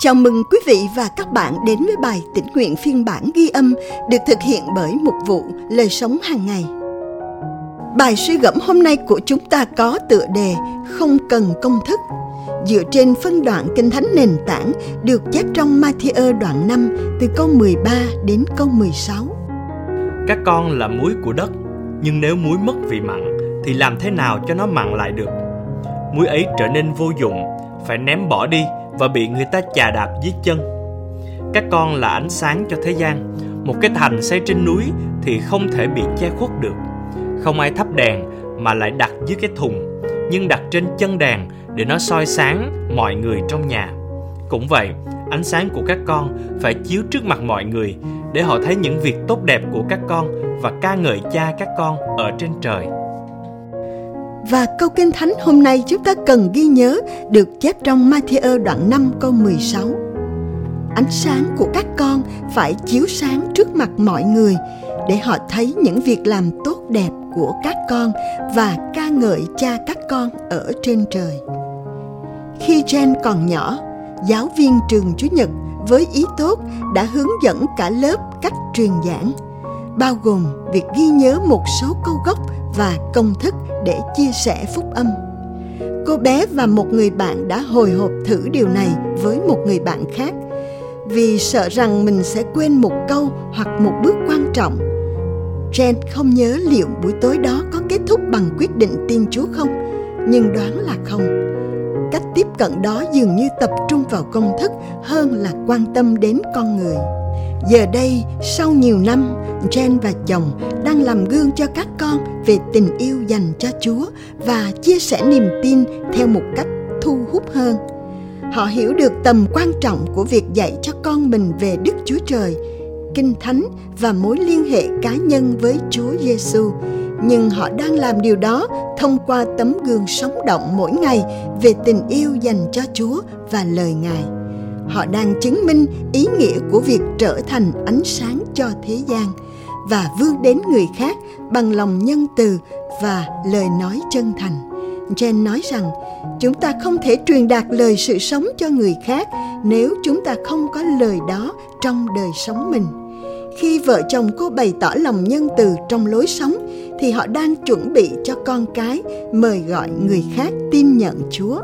Chào mừng quý vị và các bạn đến với bài tĩnh nguyện phiên bản ghi âm được thực hiện bởi một vụ lời sống hàng ngày. Bài suy gẫm hôm nay của chúng ta có tựa đề Không cần công thức dựa trên phân đoạn kinh thánh nền tảng được chép trong Matthew đoạn 5 từ câu 13 đến câu 16. Các con là muối của đất, nhưng nếu muối mất vị mặn thì làm thế nào cho nó mặn lại được? Muối ấy trở nên vô dụng, phải ném bỏ đi và bị người ta chà đạp dưới chân. Các con là ánh sáng cho thế gian, một cái thành xây trên núi thì không thể bị che khuất được. Không ai thắp đèn mà lại đặt dưới cái thùng, nhưng đặt trên chân đèn để nó soi sáng mọi người trong nhà. Cũng vậy, ánh sáng của các con phải chiếu trước mặt mọi người để họ thấy những việc tốt đẹp của các con và ca ngợi cha các con ở trên trời. Và câu kinh thánh hôm nay chúng ta cần ghi nhớ được chép trong Matthew đoạn 5 câu 16. Ánh sáng của các con phải chiếu sáng trước mặt mọi người để họ thấy những việc làm tốt đẹp của các con và ca ngợi cha các con ở trên trời. Khi Jen còn nhỏ, giáo viên trường Chủ nhật với ý tốt đã hướng dẫn cả lớp cách truyền giảng, bao gồm việc ghi nhớ một số câu gốc và công thức để chia sẻ phúc âm. Cô bé và một người bạn đã hồi hộp thử điều này với một người bạn khác vì sợ rằng mình sẽ quên một câu hoặc một bước quan trọng. Jen không nhớ liệu buổi tối đó có kết thúc bằng quyết định tin Chúa không, nhưng đoán là không. Cách tiếp cận đó dường như tập trung vào công thức hơn là quan tâm đến con người. Giờ đây, sau nhiều năm, Jen và chồng đang làm gương cho các con về tình yêu dành cho Chúa và chia sẻ niềm tin theo một cách thu hút hơn. Họ hiểu được tầm quan trọng của việc dạy cho con mình về Đức Chúa Trời, Kinh Thánh và mối liên hệ cá nhân với Chúa Giêsu. Nhưng họ đang làm điều đó thông qua tấm gương sống động mỗi ngày về tình yêu dành cho Chúa và lời Ngài họ đang chứng minh ý nghĩa của việc trở thành ánh sáng cho thế gian và vươn đến người khác bằng lòng nhân từ và lời nói chân thành. Jen nói rằng, chúng ta không thể truyền đạt lời sự sống cho người khác nếu chúng ta không có lời đó trong đời sống mình. Khi vợ chồng cô bày tỏ lòng nhân từ trong lối sống, thì họ đang chuẩn bị cho con cái mời gọi người khác tin nhận Chúa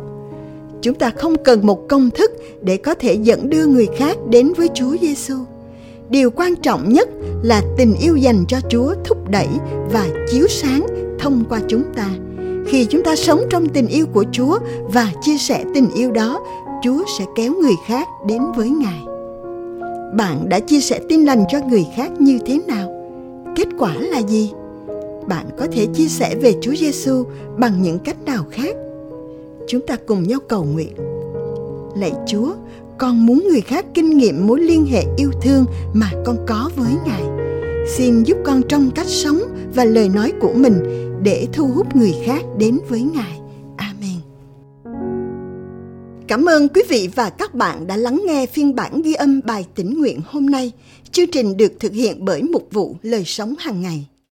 chúng ta không cần một công thức để có thể dẫn đưa người khác đến với Chúa Giêsu. Điều quan trọng nhất là tình yêu dành cho Chúa thúc đẩy và chiếu sáng thông qua chúng ta. Khi chúng ta sống trong tình yêu của Chúa và chia sẻ tình yêu đó, Chúa sẽ kéo người khác đến với Ngài. Bạn đã chia sẻ tin lành cho người khác như thế nào? Kết quả là gì? Bạn có thể chia sẻ về Chúa Giêsu bằng những cách nào khác? chúng ta cùng nhau cầu nguyện lạy chúa, con muốn người khác kinh nghiệm mối liên hệ yêu thương mà con có với ngài. Xin giúp con trong cách sống và lời nói của mình để thu hút người khác đến với ngài. Amen. Cảm ơn quý vị và các bạn đã lắng nghe phiên bản ghi âm bài tĩnh nguyện hôm nay. Chương trình được thực hiện bởi mục vụ lời sống hàng ngày.